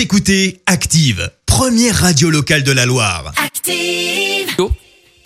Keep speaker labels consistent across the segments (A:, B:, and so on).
A: Vous écoutez Active, première radio locale de la Loire.
B: Active.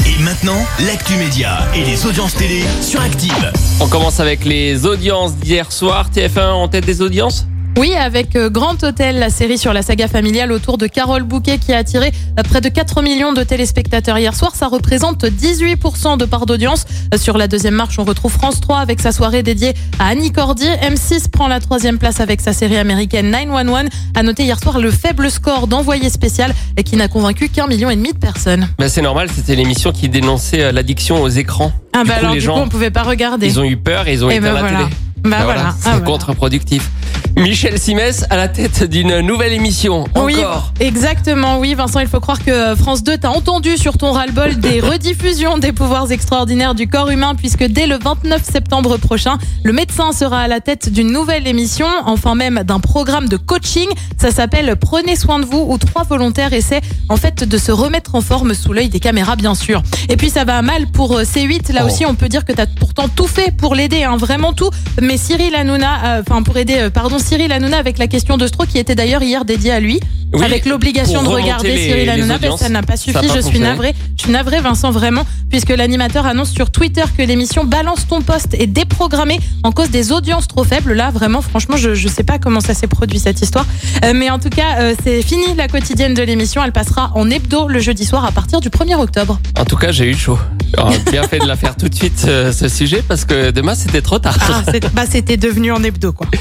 A: Et maintenant, l'actu média et les audiences télé sur Active.
C: On commence avec les audiences d'hier soir. TF1 en tête des audiences?
D: Oui, avec euh, Grand Hôtel, la série sur la saga familiale autour de Carole Bouquet qui a attiré euh, près de 4 millions de téléspectateurs hier soir. Ça représente 18% de part d'audience. Euh, Sur la deuxième marche, on retrouve France 3 avec sa soirée dédiée à Annie Cordy. M6 prend la troisième place avec sa série américaine 911. À noter hier soir le faible score d'envoyé spécial et qui n'a convaincu qu'un million et demi de personnes.
C: ben, C'est normal, c'était l'émission qui dénonçait l'addiction aux écrans.
D: Ah
C: Du
D: bah
C: coup,
D: alors
C: les
D: du
C: gens,
D: coup on pouvait pas regarder.
C: Ils ont eu peur et ils ont
D: Eh
C: éteint la
D: voilà.
C: télé.
D: Bah voilà.
C: C'est
D: Ah,
C: contre-productif. Michel Simès à la tête d'une nouvelle émission.
D: Oui,
C: Encore.
D: exactement. Oui, Vincent, il faut croire que France 2 t'a entendu sur ton ras-le-bol des rediffusions des pouvoirs extraordinaires du corps humain, puisque dès le 29 septembre prochain, le médecin sera à la tête d'une nouvelle émission, enfin même d'un programme de coaching. Ça s'appelle Prenez soin de vous, où trois volontaires essaient en fait de se remettre en forme sous l'œil des caméras, bien sûr. Et puis ça va mal pour euh, C8. Là
C: Oh.
D: aussi, on peut dire que tu as pourtant tout fait pour l'aider, hein, vraiment tout. Mais Cyril Hanouna, euh, enfin pour aider, euh, pardon, Cyril Hanouna avec la question de Stro qui était d'ailleurs hier dédiée à lui
C: Oui,
D: avec l'obligation de regarder
C: les-
D: Cyril Hanouna, ça n'a pas suffi.
C: pas
D: je suis navré. Je suis navré, Vincent, vraiment, puisque l'animateur annonce sur Twitter que l'émission Balance ton poste est déprogrammée en cause des audiences trop faibles. Là, vraiment, franchement, je ne sais pas comment ça s'est produit cette histoire. Euh, mais en tout cas, euh, c'est fini la quotidienne de l'émission. Elle passera en hebdo le jeudi soir à partir du 1er octobre.
C: En tout cas, j'ai eu chaud. Alors, bien fait de la faire tout de suite, euh, ce sujet, parce que demain, c'était trop tard.
D: Ah, bah, c'était devenu en hebdo, quoi.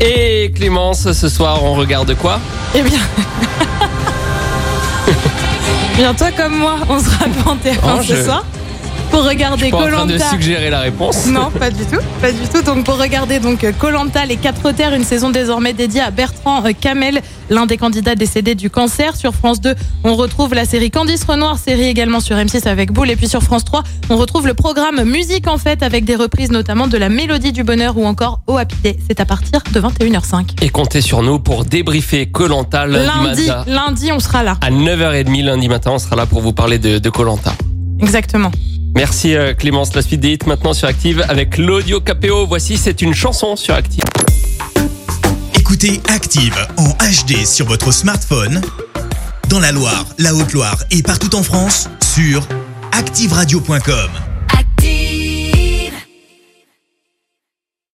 C: Et Clémence, ce soir, on regarde quoi
D: Eh bien. bien, toi comme moi, on sera devant TF1
C: Oh,
D: ce
C: je-
D: soir pour regarder
C: Pas en train de
D: Colanta.
C: suggérer la réponse.
D: Non, pas du tout, pas du tout. Donc pour regarder donc Colanta, les quatre terres, une saison désormais dédiée à Bertrand euh, Camel, l'un des candidats décédés du cancer. Sur France 2, on retrouve la série Candice Renoir, série également sur M6 avec Boule. Et puis sur France 3, on retrouve le programme Musique en fête avec des reprises notamment de la Mélodie du Bonheur ou encore Au Happy Day. C'est à partir de 21h05.
C: Et comptez sur nous pour débriefer Colanta lundi,
D: Lundi,
C: matin.
D: lundi, on sera là.
C: À 9h30 lundi matin, on sera là pour vous parler de Colanta.
D: Exactement.
C: Merci euh, Clémence, la suite des hits maintenant sur Active avec l'audio KPO. Voici, c'est une chanson sur Active.
A: Écoutez Active en HD sur votre smartphone, dans la Loire, la Haute-Loire et partout en France, sur activeradio.com.